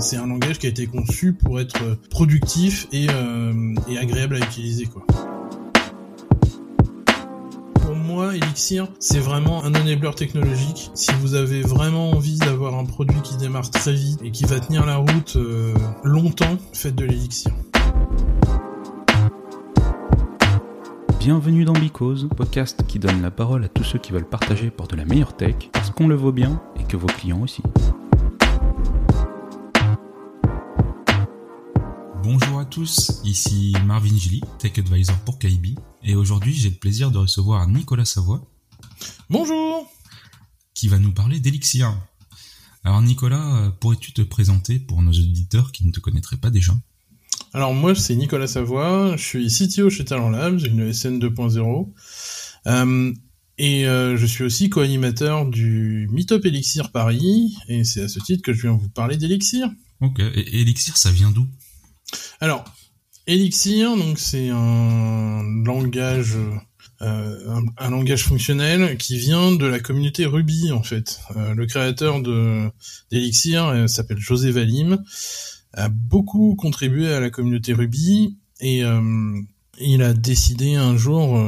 C'est un langage qui a été conçu pour être productif et, euh, agréable à utiliser. Pour moi, Elixir, c'est vraiment un enabler technologique. Si vous avez vraiment envie d'avoir un produit qui démarre très vite et qui va tenir la route euh, longtemps, faites de l'Elixir. Bienvenue dans Bicose, podcast qui donne la parole à tous ceux qui veulent partager pour de la meilleure tech, parce qu'on le vaut bien et que vos clients aussi. Tous, ici Marvin Gilly, Tech Advisor pour KIB, et aujourd'hui j'ai le plaisir de recevoir Nicolas Savoie. Bonjour Qui va nous parler d'Elixir. Alors Nicolas, pourrais-tu te présenter pour nos auditeurs qui ne te connaîtraient pas déjà? Alors moi, c'est Nicolas Savoie, je suis CTO chez Talent Labs, une SN 2.0. Euh, et euh, je suis aussi co-animateur du Meetup Elixir Paris, et c'est à ce titre que je viens vous parler d'Elixir. Ok, et Elixir, ça vient d'où? Alors, Elixir, donc c'est un langage, euh, un, langage fonctionnel qui vient de la communauté Ruby en fait. Euh, le créateur de d'Elixir euh, s'appelle José Valim a beaucoup contribué à la communauté Ruby et il a décidé un jour,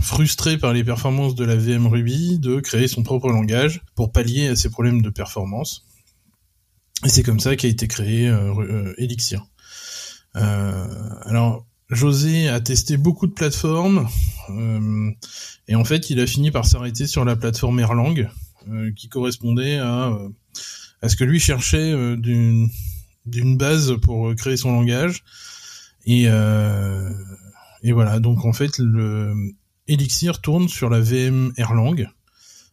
frustré par les performances de la VM Ruby, de créer son propre langage pour pallier à ses problèmes de performance. Et c'est comme ça qu'a été créé Elixir. Alors, José a testé beaucoup de plateformes et en fait, il a fini par s'arrêter sur la plateforme Erlang, qui correspondait à, à ce que lui cherchait d'une d'une base pour euh, créer son langage. Et, euh, et voilà, donc en fait, le Elixir tourne sur la VM Erlang,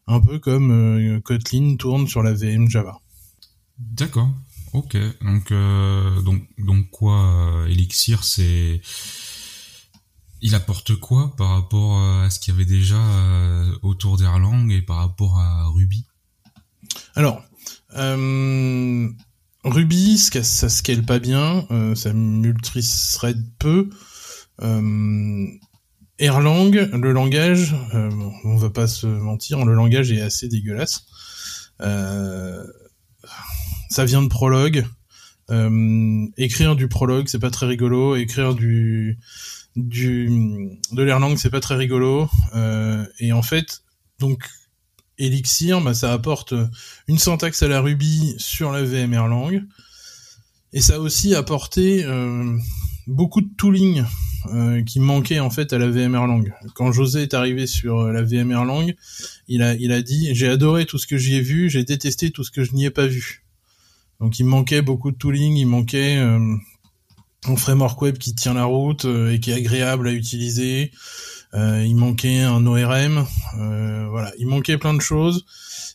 un peu comme euh, Kotlin tourne sur la VM Java. D'accord. Ok. Donc donc donc quoi Elixir c'est il apporte quoi par rapport à ce qu'il y avait déjà autour d'Erlang et par rapport à Ruby? Alors Ruby, ça scale pas bien, euh, ça multithread peu. Euh, Erlang, le langage, euh, on va pas se mentir, le langage est assez dégueulasse. Euh, ça vient de Prolog. écrire du Prolog, c'est pas très rigolo. Écrire du du de l'Erlang, c'est pas très rigolo. et en fait, donc Elixir, bah, ça apporte une syntaxe à la Ruby sur la VM Erlang. Et ça a aussi apporté euh, beaucoup de tooling euh, qui manquait en fait à la VM Erlang. Quand José est arrivé sur euh, la VM Erlang, il a, il a dit j'ai adoré tout ce que j'y ai vu, j'ai détesté tout ce que je n'y ai pas vu. Donc il manquait beaucoup de tooling, il manquait un framework web qui tient la route et qui est agréable à utiliser. Euh, il manquait un ORM, euh, voilà, il manquait plein de choses,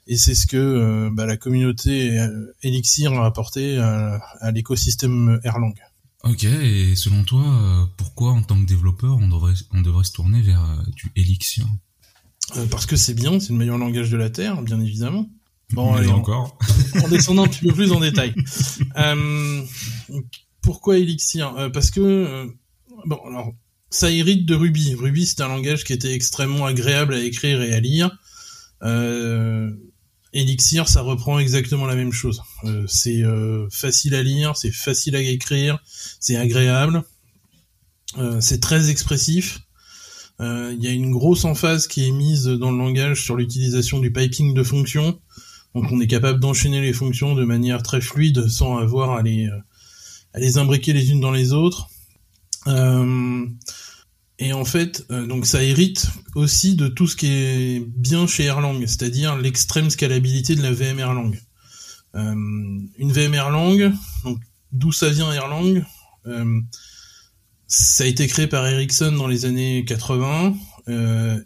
et c'est ce que euh, bah, la communauté Elixir a apporté à, l'écosystème Erlang. Ok, et selon toi, pourquoi en tant que développeur on devrait, on devrait se tourner vers du Elixir? Parce que c'est bien, c'est le meilleur langage de la Terre, bien évidemment. Bon, allez, encore. En, descendant un petit peu plus en détail. pourquoi Elixir? Parce que, bon, alors, ça hérite de Ruby. Ruby, c'est un langage qui était extrêmement agréable à écrire et à lire. Euh, Elixir, ça reprend exactement la même chose. Euh, c'est euh, facile à lire, c'est facile à écrire, c'est agréable, c'est très expressif. Il y a une grosse emphase qui est mise dans le langage sur l'utilisation du piping de fonctions. Donc on est capable d'enchaîner les fonctions de manière très fluide sans avoir à les, les imbriquer les unes dans les autres. Euh, et en fait, euh, donc ça hérite aussi de tout ce qui est bien chez Erlang, c'est-à-dire l'extrême scalabilité de la VM Erlang. Euh, une VM Erlang, donc d'où ça vient Erlang euh, Ça a été créé par Ericsson dans les années 80 euh,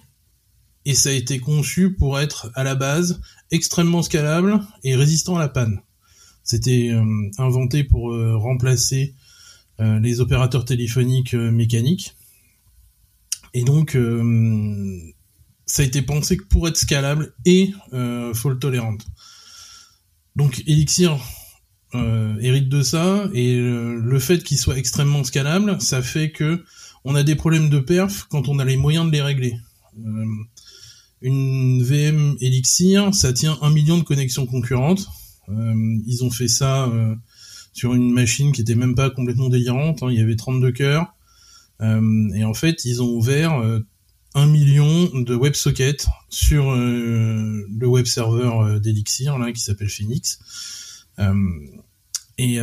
et ça a été conçu pour être à la base extrêmement scalable et résistant à la panne. C'était inventé pour remplacer les opérateurs téléphoniques mécaniques et donc, euh, ça a été pensé pour être scalable et euh, fault tolérante. Donc, Elixir euh, hérite de ça, et le fait qu'il soit extrêmement scalable, ça fait que on a des problèmes de perf quand on a les moyens de les régler. Une VM Elixir, ça tient un million de connexions concurrentes. ils ont fait ça sur une machine qui était même pas complètement délirante. Hein. Il y avait 32 cœurs. Euh, et en fait, ils ont ouvert euh, un million de WebSockets sur euh, le web serveur d'Elixir là qui s'appelle Phoenix. Et,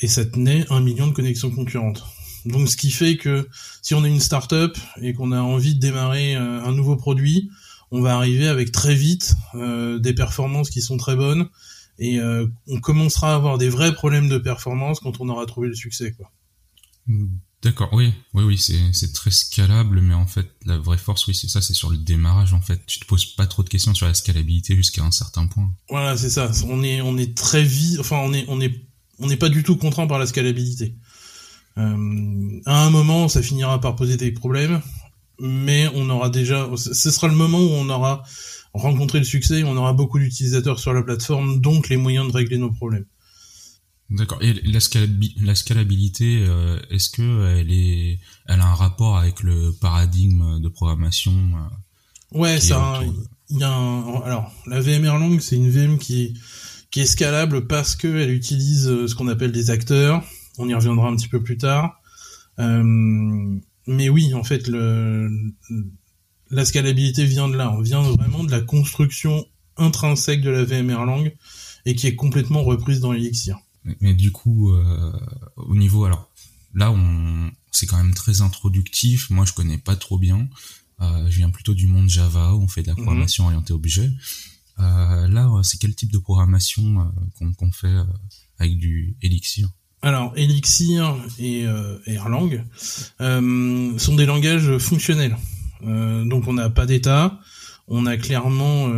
et, ça tenait un million de connexions concurrentes. Donc ce qui fait que si on est une start-up et qu'on a envie de démarrer un nouveau produit, on va arriver avec très vite des performances qui sont très bonnes et on commencera à avoir des vrais problèmes de performance quand on aura trouvé le succès quoi. Hmm. D'accord, oui, oui, oui, c'est très scalable, mais en fait, la vraie force, oui, c'est ça, c'est sur le démarrage, en fait. Tu te poses pas trop de questions sur la scalabilité jusqu'à un certain point. Voilà, c'est ça. On est, on est très vite, enfin, on est, on est, on n'est pas du tout contraint par la scalabilité. Euh, à un moment, ça finira par poser des problèmes, mais on aura déjà, ce sera le moment où on aura rencontré le succès, on aura beaucoup d'utilisateurs sur la plateforme, donc les moyens de régler nos problèmes. D'accord. Et la, scalabilité, euh, est-ce que elle est, elle a un rapport avec le paradigme de programmation euh, Ouais, ça. Il y a un, alors la VMware Long, c'est une VM qui est qui est scalable parce que elle utilise euh, ce qu'on appelle des acteurs. On y reviendra un petit peu plus tard. Mais oui, en fait, le, la scalabilité vient de là. On vient vraiment de la construction intrinsèque de la VMware Lang et qui est complètement reprise dans Elixir. Mais, du coup, euh, au niveau, alors là, on, c'est quand même très introductif. Moi, je connais pas trop bien. Euh, je viens plutôt du monde Java où on fait de la mhm. programmation orientée objet. Euh, là, c'est quel type de programmation qu'on fait avec du Elixir? Alors, Elixir et, Erlang sont des langages fonctionnels. donc, on n'a pas d'état. On a clairement,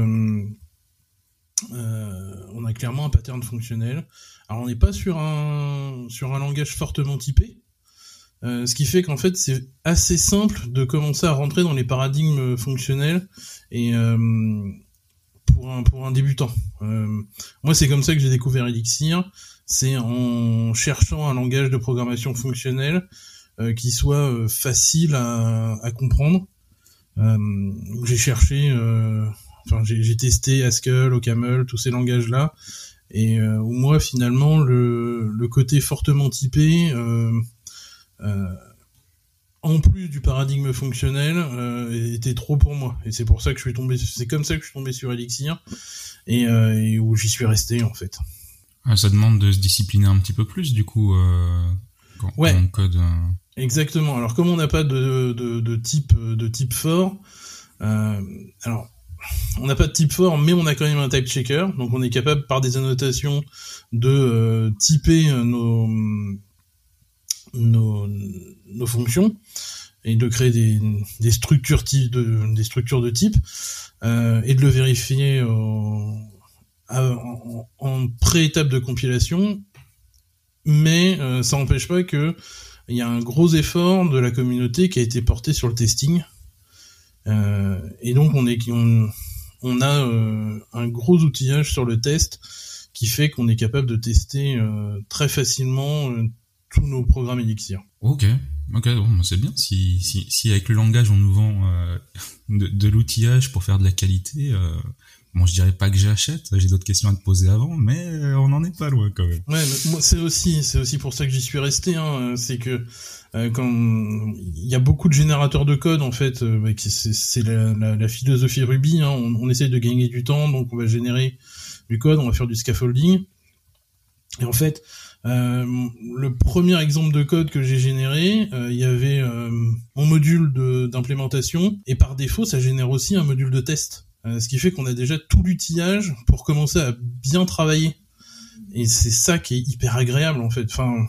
un pattern fonctionnel. Alors on n'est pas sur un sur un langage fortement typé, euh, ce qui fait qu'en fait c'est assez simple de commencer à rentrer dans les paradigmes fonctionnels et euh, pour un débutant. Euh, moi c'est comme ça que j'ai découvert Elixir, c'est en cherchant un langage de programmation fonctionnelle qui soit facile à, comprendre. j'ai cherché, j'ai testé Haskell, OCaml, tous ces langages là et euh, où moi finalement le, côté fortement typé euh, euh, en plus du paradigme fonctionnel était trop pour moi. Et c'est pour ça que je suis tombé c'est comme ça que je suis tombé sur Elixir. Et, et où j'y suis resté en fait ah, ça demande de se discipliner un petit peu plus du coup quand, ouais. on code exactement. Alors comme on n'a pas de, de, de, type de type fort alors on n'a pas de type fort, mais on a quand même un type checker, donc on est capable par des annotations de euh, typer euh, nos, nos, fonctions et de créer des, des structures de des structures de type euh, et de le vérifier en, pré-étape de compilation, mais ça n'empêche pas que il y a un gros effort de la communauté qui a été porté sur le testing euh, et donc on est on, on a euh, un gros outillage sur le test qui fait qu'on est capable de tester euh, très facilement tous nos programmes Elixir. Ok, ok, bon, bah, c'est bien. Si, si, si avec le langage on nous vend de l'outillage pour faire de la qualité, Bon, je dirais pas que j'achète, j'ai d'autres questions à te poser avant, mais on n'en est pas loin quand même. Ouais, moi c'est aussi, c'est aussi pour ça que j'y suis resté. Hein, c'est que euh, quand il y a beaucoup de générateurs de code en fait, euh, bah, c'est la, la, la, philosophie Ruby. Hein, on, on, essaye de gagner du temps, donc on va générer du code, on va faire du scaffolding. Et en fait, euh, le premier exemple de code que j'ai généré, euh, il y avait euh, mon module d'implémentation, et par défaut, ça génère aussi un module de test. Ce qui fait qu'on a déjà tout l'outillage pour commencer à bien travailler. Et c'est ça qui est hyper agréable en fait. Enfin,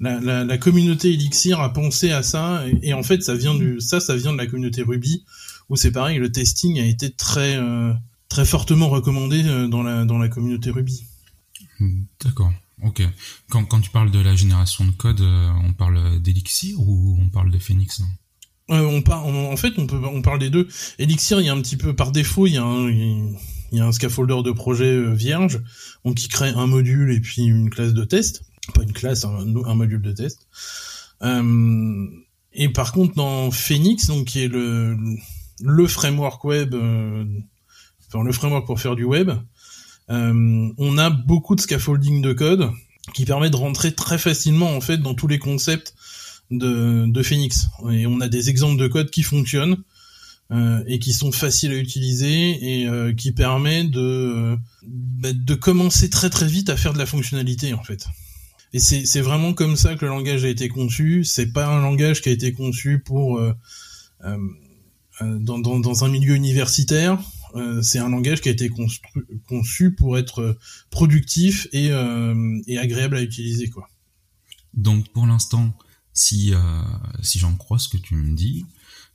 la, communauté Elixir a pensé à ça et, en fait ça vient ça ça vient de la communauté Ruby où c'est pareil le testing a été très euh, très fortement recommandé euh, dans la dans la communauté Ruby. D'accord. Ok. Quand, quand tu parles de la génération de code, euh, on parle d'Elixir ou on parle de Phoenix on parle, en fait, on peut, on parle des deux. Elixir, il y a un petit peu par défaut, il y a un, il scaffolder de projet vierge, donc qui crée un module et puis une classe de test pas une classe, un, module de test. Euh, et par contre, dans Phoenix, donc qui est le framework web, euh, enfin le framework pour faire du web, euh, on a beaucoup de scaffolding de code qui permet de rentrer très facilement en fait dans tous les concepts de, Phoenix. Et on a des exemples de code qui fonctionnent euh, et qui sont faciles à utiliser et euh, qui permet de bah, de commencer très très vite à faire de la fonctionnalité en fait. Et c'est vraiment comme ça que le langage a été conçu. C'est pas un langage qui a été conçu pour euh, dans, dans, dans un milieu universitaire. c'est un langage qui a été conçu pour être productif et, et agréable à utiliser quoi. Donc pour l'instant, si si j'en crois ce que tu me dis,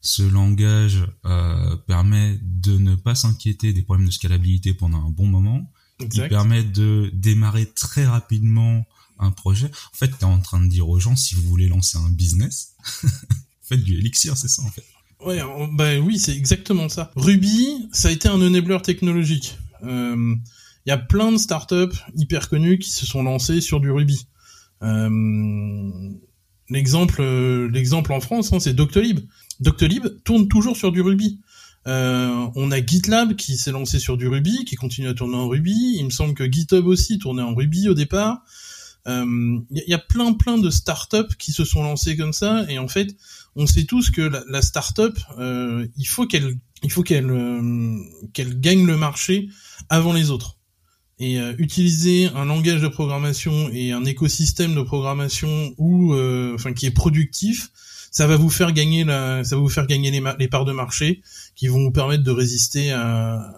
ce langage euh, permet de ne pas s'inquiéter des problèmes de scalabilité pendant un bon moment. Il permet de démarrer très rapidement un projet. En fait, tu es en train de dire aux gens, si vous voulez lancer un business, faites du Elixir, c'est ça en fait. Ouais, bah oui, c'est exactement ça. Ruby, ça a été un enabler technologique. Il euh, y a plein de startups hyper connues qui se sont lancées sur du Ruby. Euh, l'exemple, l'exemple en France, hein, c'est Doctolib. Doctolib tourne toujours sur du Ruby. Euh, on a GitLab qui s'est lancé sur du Ruby, qui continue à tourner en Ruby. Il me semble que GitHub aussi tournait en Ruby au départ. Il euh, y, a plein plein de startups qui se sont lancées comme ça, et en fait, on sait tous que la, la startup, euh, il faut euh, qu'elle gagne le marché avant les autres. Et utiliser un langage de programmation et un écosystème de programmation ou, enfin, qui est productif, ça va vous faire gagner la, ça va vous faire gagner les, les parts de marché qui vont vous permettre de résister à,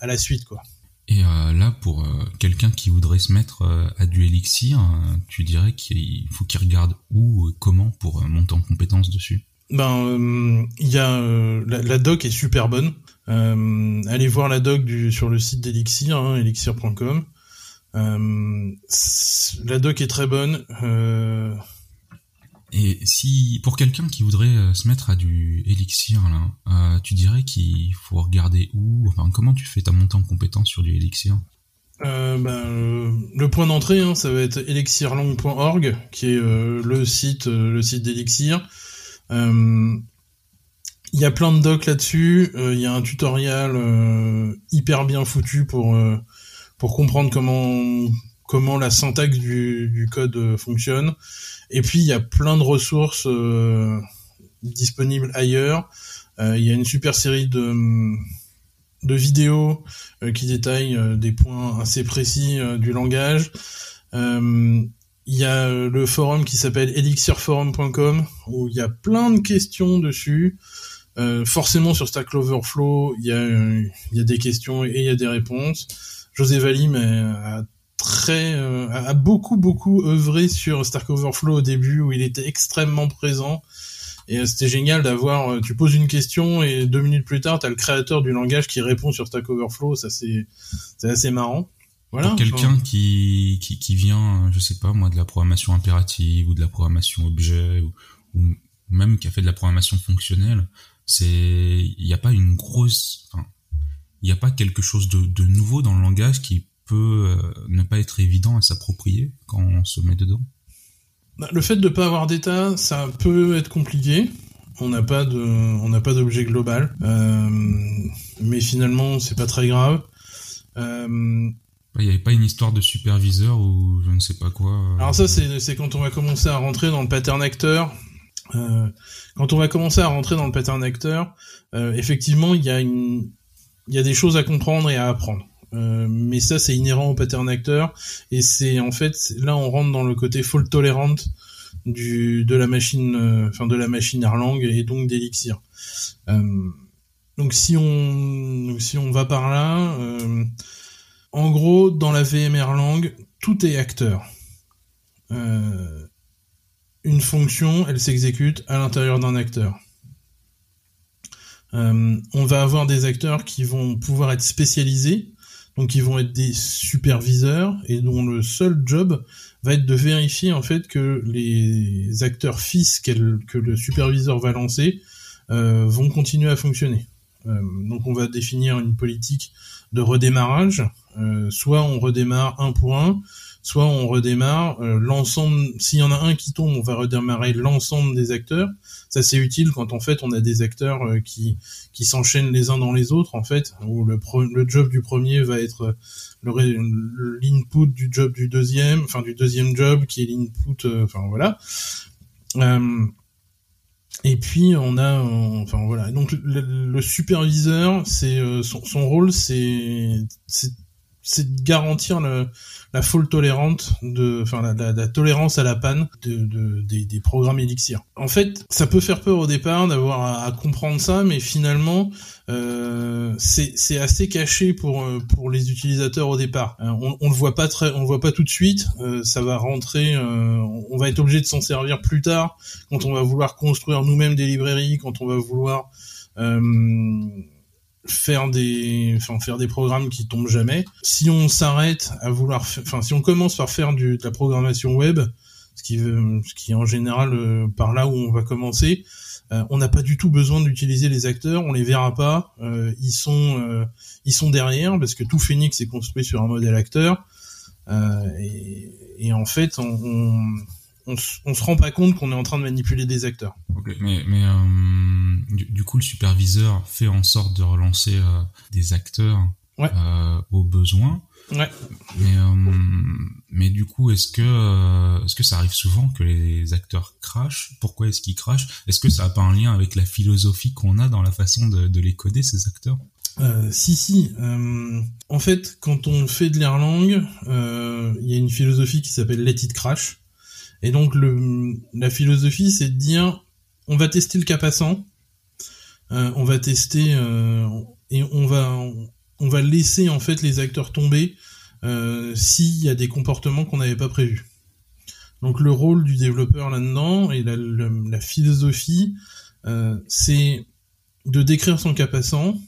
à la suite, quoi. Et euh, là, pour euh, quelqu'un qui voudrait se mettre euh, à du Elixir, tu dirais qu'il faut qu'il regarde où, comment pour monter en compétence dessus? Ben, il y a la, la, doc est super bonne. Allez voir la doc du, sur le site d'Elixir, hein, elixir.com. la doc est très bonne. Et si pour quelqu'un qui voudrait euh, se mettre à du élixir, là, euh, tu dirais qu'il faut regarder où? Enfin, comment tu fais ta montée en compétence sur du élixir euh, ben, le point d'entrée, hein, ça va être elixirlong.org, qui est le site, le site d'Elixir. Il y a plein de docs là-dessus. Il y a un tutoriel hyper bien foutu pour pour comprendre comment comment la syntaxe du, du code fonctionne. Et puis il y a plein de ressources euh, disponibles ailleurs. Euh, il y a une super série de, de vidéos euh, qui détaillent des points assez précis du langage. Il y a le forum qui s'appelle elixirforum.com où il y a plein de questions dessus. Euh, forcément sur Stack Overflow, il y y a des questions et il y a des réponses. José Valim a très euh, a beaucoup beaucoup œuvré sur Stark Overflow au début où il était extrêmement présent. Et euh, c'était génial d'avoir euh, tu poses une question et deux minutes plus tard tu as le créateur du langage qui répond sur Stack Overflow. Ça c'est c'est assez marrant. Voilà quelqu'un qui, qui qui vient je sais pas moi de la programmation impérative ou de la programmation objet ou, ou même qui a fait de la programmation fonctionnelle c'est il n'y a pas une grosse enfin, il n'y a pas quelque chose de, de nouveau dans le langage qui peut euh, ne pas être évident à s'approprier quand on se met dedans? Bah, Le fait de ne pas avoir d'état, ça peut être compliqué. On n'a pas de, on n'a pas d'objet global, euh, mais finalement c'est pas très grave. Euh, il n'y avait pas une histoire de superviseur ou je ne sais pas quoi. Alors ça c'est quand on va commencer à rentrer dans le pattern acteur. Quand on va commencer à rentrer dans le pattern acteur, effectivement il y a des choses à comprendre et à apprendre. Euh, mais ça c'est inhérent au pattern acteur et c'est en fait là on rentre dans le côté fault tolerant de la machine euh, enfin de la machine Erlang et donc d'Elixir. Euh, donc si on si on va par là en gros dans la VM Erlang tout est acteur. Une fonction, elle s'exécute à l'intérieur d'un acteur. on va avoir des acteurs qui vont pouvoir être spécialisés donc ils vont être des superviseurs et dont le seul job va être de vérifier en fait que les acteurs fils que le superviseur va lancer euh, vont continuer à fonctionner. Euh, donc on va définir une politique de redémarrage. Euh, soit on redémarre un pour un, soit on redémarre euh, l'ensemble. S'il y en a un qui tombe, on va redémarrer l'ensemble des acteurs. Ça c'est utile quand en fait on a des acteurs euh, qui qui s'enchaînent les uns dans les autres en fait, où le, job du premier va être le l'input du job du deuxième, enfin du deuxième job qui est l'input, euh, enfin voilà. Euh, et puis on a, enfin voilà. Donc le, superviseur, c'est son, rôle, c'est c'est de garantir le, la faute tolérante de, enfin la, la, tolérance à la panne de, de des, des, programmes Elixir. En fait, ça peut faire peur au départ d'avoir à, comprendre ça, mais finalement, euh, c'est assez caché pour euh, pour les utilisateurs au départ. Euh, on, on le voit pas très, on le voit pas tout de suite. Euh, ça va rentrer, on va être obligé de s'en servir plus tard quand on va vouloir construire nous-mêmes des librairies, quand on va vouloir faire des enfin faire des programmes qui tombent jamais. Si on s'arrête à vouloir enfin si on commence par faire du, de la programmation web ce qui ce qui est en général euh, par là où on va commencer euh, on n'a pas du tout besoin d'utiliser les acteurs on les verra pas euh, ils sont ils sont derrière parce que tout Phoenix est construit sur un modèle acteur et, en fait on on, on, se rend pas compte qu'on est en train de manipuler des acteurs. mais mais euh, du, coup, le superviseur fait en sorte de relancer euh, des acteurs euh, au besoin. Ouais. Mais mais du coup, est-ce que est-ce que ça arrive souvent que les acteurs crachent? Pourquoi est-ce qu'ils crachent? Est-ce que ça a pas un lien avec la philosophie qu'on a dans la façon de, de les coder ces acteurs? Euh, si si. Euh, en fait, quand on fait de l'Erlang, il y a une philosophie qui s'appelle Let It Crash. Et donc la philosophie, c'est de dire, on va tester le cas passant, euh, on va tester euh, et on va on va laisser en fait les acteurs tomber euh, s'il y a des comportements qu'on n'avait pas prévus. Donc le rôle du développeur là-dedans et la, la, philosophie, euh, c'est de décrire son cas passant,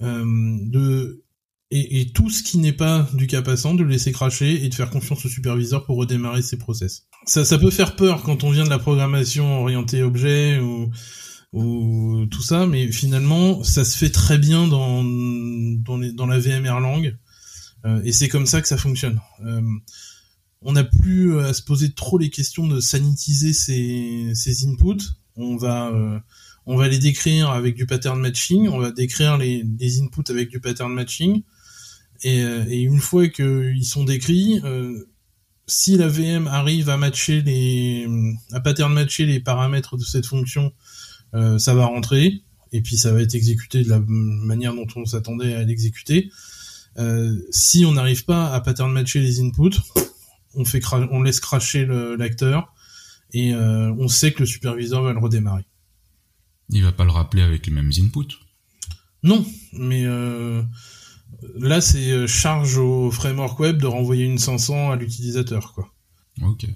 de et, et, tout ce qui n'est pas du cas passant, de le laisser cracher et de faire confiance au superviseur pour redémarrer ses process. Ça, ça peut faire peur quand on vient de la programmation orientée objet ou, ou tout ça, mais finalement, ça se fait très bien dans, dans, les, dans la VMR langue, euh, et c'est comme ça que ça fonctionne. Euh, on n'a plus à se poser trop les questions de sanitiser ces, ces inputs. On va euh, on va les décrire avec du pattern matching, on va décrire les, les inputs avec du pattern matching. Et, euh, et une fois qu'ils sont décrits, euh, si la VM arrive à matcher les, à pattern matcher les paramètres de cette fonction, euh, ça va rentrer et puis ça va être exécuté de la manière dont on s'attendait à l'exécuter. Euh, si on n'arrive pas à pattern matcher les inputs, on fait on laisse cracher l'acteur et euh, on sait que le superviseur va le redémarrer. Il va pas le rappeler avec les mêmes inputs? Non, mais euh, Là, c'est euh, charge au framework web de renvoyer une 500 à l'utilisateur, quoi. Ok.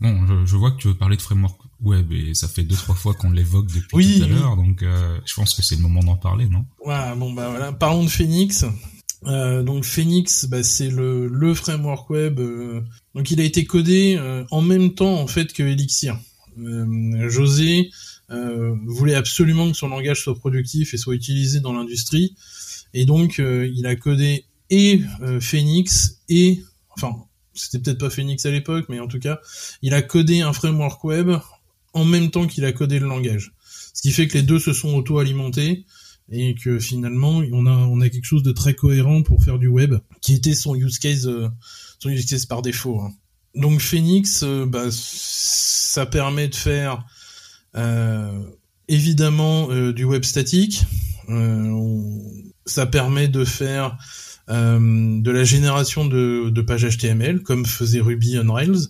Bon, je, vois que tu veux parler de framework web et ça fait deux trois fois qu'on l'évoque depuis tout à l'heure, donc euh, je pense que c'est le moment d'en parler, non? Ouais, bon bah voilà. Parlons de Phoenix. Euh, donc Phoenix, bah, c'est le, le framework web. donc il a été codé en même temps en fait que Elixir. José voulait absolument que son langage soit productif et soit utilisé dans l'industrie. Et donc, euh, il a codé et euh, Phoenix et, enfin, c'était peut-être pas Phoenix à l'époque, mais en tout cas, il a codé un framework web en même temps qu'il a codé le langage. Ce qui fait que les deux se sont auto-alimentés et que finalement, on a, quelque chose de très cohérent pour faire du web, qui était son use case, euh, use case par défaut. Hein. Donc Phoenix, bah, ça permet de faire évidemment du web statique. Ça permet de faire euh, de la génération de, pages HTML comme faisait Ruby on Rails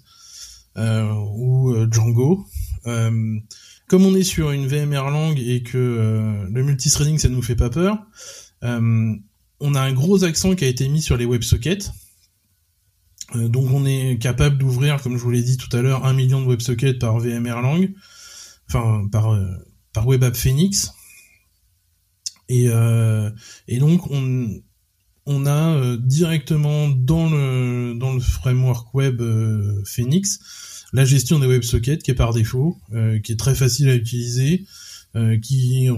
euh, ou euh, Django. Comme on est sur une VMR langue et que le multithreading ça nous fait pas peur, on a un gros accent qui a été mis sur les WebSockets. donc on est capable d'ouvrir, comme je vous l'ai dit tout à l'heure, un million de WebSockets par VMR langue, enfin par par Web App Phoenix. Et, euh, et donc on, on a euh, directement dans le dans le framework web euh, Phoenix la gestion des WebSockets qui est par défaut, qui est très facile à utiliser, qui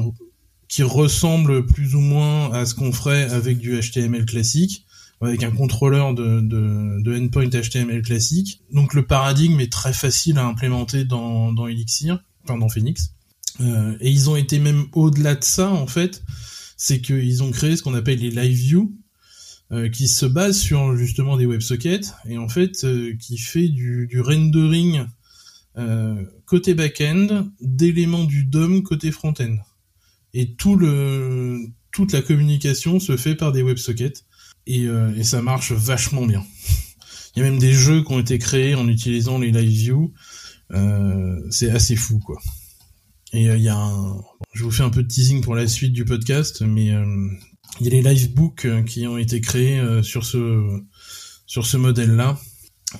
qui ressemble plus ou moins à ce qu'on ferait avec du HTML classique, avec un contrôleur de, de, de, endpoint HTML classique. Donc le paradigme est très facile à implémenter dans, dans Elixir, enfin dans Phoenix. Euh, et ils ont été même au-delà de ça, en fait, c'est qu'ils ont créé ce qu'on appelle les live views. qui se base sur justement des WebSockets et en fait qui fait du, rendering côté back-end d'éléments du DOM côté front-end. Et tout le toute la communication se fait par des WebSockets et, ça marche vachement bien. Il y a même des jeux qui ont été créés en utilisant les live view. Euh, c'est assez fou, quoi. Et euh, il y a un... Je vous fais un peu de teasing pour la suite du podcast, mais euh, il y a les live books qui ont été créés sur ce sur ce modèle-là.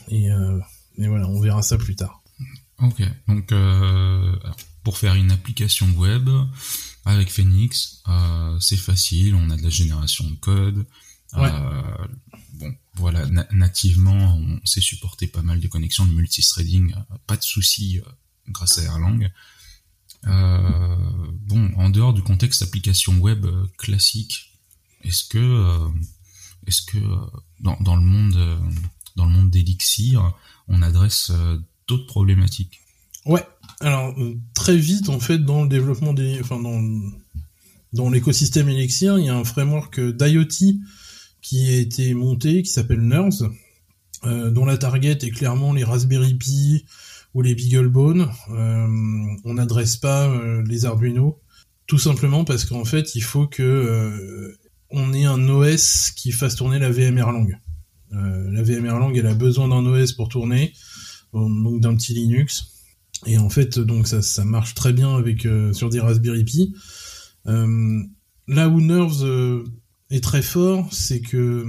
Et, et, voilà, on verra ça plus tard. Ok, donc pour faire une application web avec Phoenix, c'est facile, on a de la génération de code. Ouais. bon, voilà, nativement, on sait supporter pas mal de connexions, de multithreading, euh, pas de soucis euh, grâce à Erlang. Euh, bon, en dehors du contexte application web classique, est-ce que, est-ce que dans, le monde, dans le monde d'Elixir, on adresse d'autres problématiques? Ouais. Alors très vite, en fait, dans le développement des, enfin dans dans l'écosystème Elixir, il y a un framework d'IoT qui a été monté, qui s'appelle Nerds, euh, dont la target est clairement les Raspberry Pi ou les BeagleBone. Euh, on n'adresse pas euh, les Arduino, tout simplement parce qu'en fait, il faut que euh, on ait un OS qui fasse tourner la VM Erlang. la VM Erlang, elle a besoin d'un OS pour tourner, donc d'un petit Linux. Et en fait, donc ça, ça marche très bien avec sur des Raspberry Pi. là où Nerves est très fort, c'est que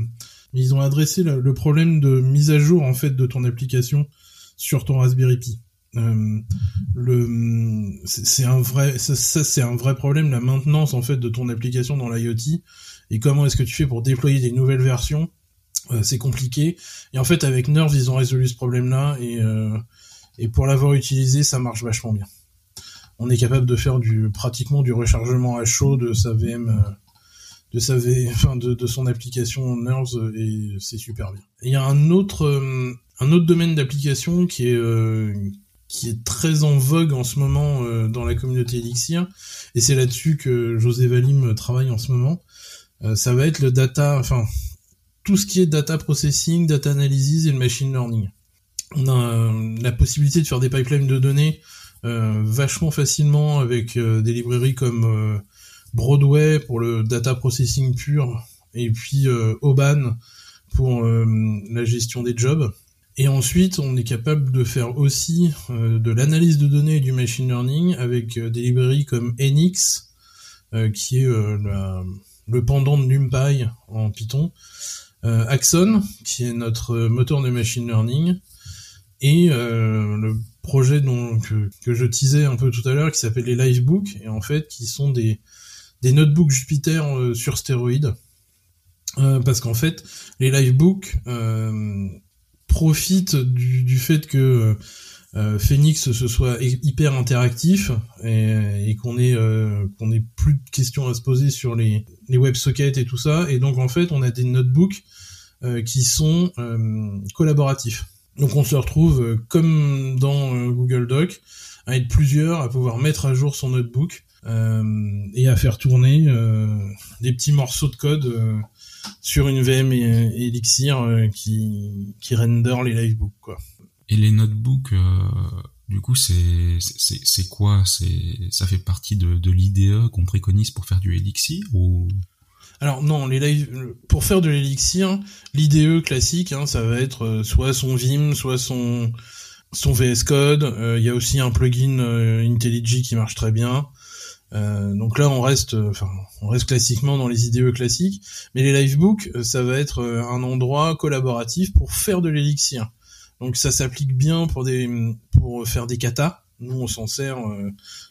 ils ont adressé le, problème de mise à jour en fait de ton application sur ton Raspberry Pi. Euh, c'est un vrai problème la maintenance en fait de ton application dans l'IoT. Et comment est-ce que tu fais pour déployer des nouvelles versions? Euh, c'est compliqué. Et en fait avec Nerve ils ont résolu ce problème là et euh, et pour l'avoir utilisé ça marche vachement bien. On est capable de faire du pratiquement du rechargement à chaud de sa VM de sa de, son application Nerves et c'est super bien. Il y a un autre un autre domaine d'application qui est euh, qui est très en vogue en ce moment euh, dans la communauté Elixir et c'est là-dessus que José Valim travaille en ce moment. ça va être le data, enfin tout ce qui est data processing, data analysis et le machine learning. On a la possibilité de faire des pipelines de données vachement facilement avec des librairies comme Broadway pour le data processing pur, et puis euh, Oban pour euh, la gestion des jobs. Et ensuite, on est capable de faire aussi euh, de l'analyse de données et du machine learning avec des librairies comme NX, qui est le pendant de NumPy en Python, Axon, qui est notre moteur de machine learning, et le projet dont, que, je teasais un peu tout à l'heure, qui s'appelle les Livebooks, et en fait, qui sont des, des notebooks Jupiter euh, sur stéroïdes. Euh, parce qu'en fait, les livebooks euh, profitent du, fait que Phoenix se soit hyper interactif et, qu'on ait qu'on ait plus de questions à se poser sur les les WebSockets et tout ça. Et donc en fait on a des notebooks qui sont collaboratifs. Donc on se retrouve comme dans Google Doc à être plusieurs à pouvoir mettre à jour son notebook euh, et à faire tourner euh, des petits morceaux de code euh, sur une VM et, Elixir qui, qui render les livebooks quoi. Et les notebooks, du coup, c'est c'est quoi? C'est ça fait partie de, de l'IDE qu'on préconise pour faire du Elixir ou? Alors non, les live... pour faire de l'Elixir, l'IDE classique, hein, ça va être soit son Vim, soit son son VS Code. Il y a aussi un plugin IntelliJ qui marche très bien. Euh, donc là, on reste, euh, enfin, on reste classiquement dans les IDE classiques, mais les livebooks, euh, ça va être un endroit collaboratif pour faire de l'élixir. Donc ça s'applique bien pour des, pour faire des katas. Nous, on s'en sert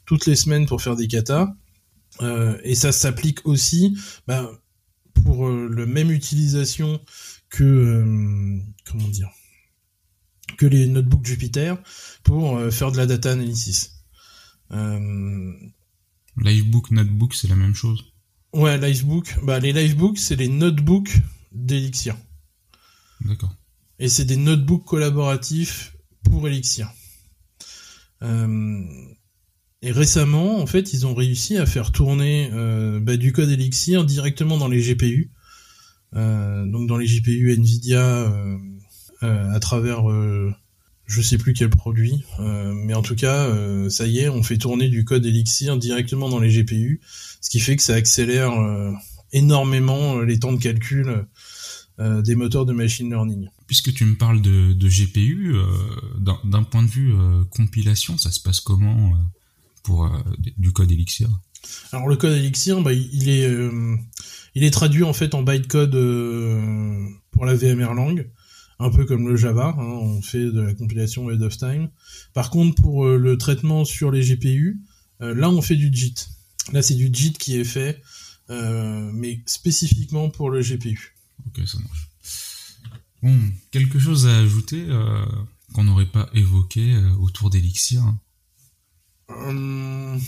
toutes les semaines pour faire des katas, et ça s'applique aussi bah, pour le même utilisation que, les notebooks Jupiter pour faire de la data analysis. Euh, Livebook, Notebook, c'est la même chose Ouais, Livebook. Bah, les Livebooks, c'est les notebooks d'Elixir. D'accord. Et c'est des notebooks collaboratifs pour Elixir. Euh, et récemment, en fait, ils ont réussi à faire tourner euh, bah, du code Elixir directement dans les GPU. donc dans les GPU Nvidia à travers je sais plus quel produit, mais en tout cas, ça y est, on fait tourner du code Elixir directement dans les GPU, ce qui fait que ça accélère énormément les temps de calcul des moteurs de machine learning. Puisque tu me parles de, de GPU, d'un point de vue compilation, ça se passe comment pour du code Elixir? Alors le code Elixir, bah, il est euh, il est traduit en fait en bytecode euh, pour la VMware Lang, un peu comme le Java. Hein, on fait de la compilation ahead of time. Par contre, pour euh, le traitement sur les GPU, là on fait du JIT. Là c'est du JIT qui est fait, mais spécifiquement pour le GPU. Ok, ça marche. Bon, quelque chose à ajouter qu'on n'aurait pas évoqué autour d'Elixir hum,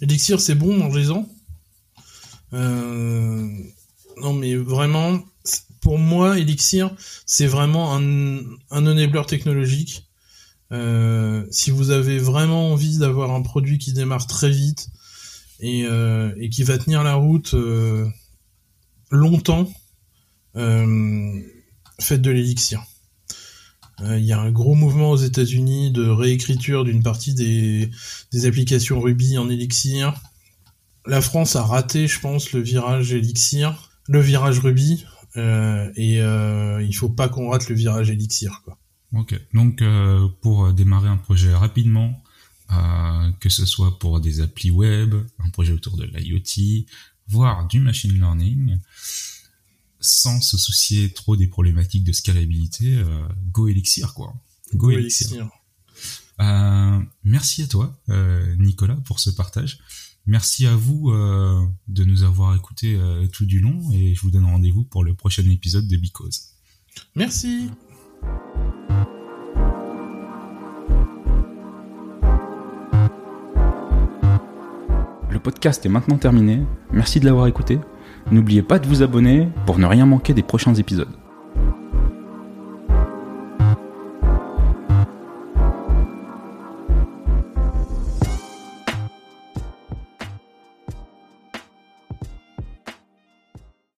Elixir, c'est bon, mangez-en. Euh, non, mais vraiment, pour moi, Elixir, c'est vraiment un, un enabler technologique. Euh, si vous avez vraiment envie d'avoir un produit qui démarre très vite et, euh, qui va tenir la route longtemps, faites de l'Elixir. Il y a un gros mouvement aux États-Unis de réécriture d'une partie des, des applications Ruby en Elixir. La France a raté, je pense, le virage Elixir, le virage Ruby, euh, et euh, il faut pas qu'on rate le virage Elixir, quoi. Ok. Donc euh, pour démarrer un projet rapidement, euh, que ce soit pour des applis web, un projet autour de l'IoT, voire du machine learning, sans se soucier trop des problématiques de scalabilité, euh, Go Elixir quoi. Go, Elixir. Euh, merci à toi, euh, Nicolas, pour ce partage. Merci à vous de nous avoir écoutés tout du long et je vous donne rendez-vous pour le prochain épisode de Because. Merci. Le podcast est maintenant terminé. Merci de l'avoir écouté. N'oubliez pas de vous abonner pour ne rien manquer des prochains épisodes.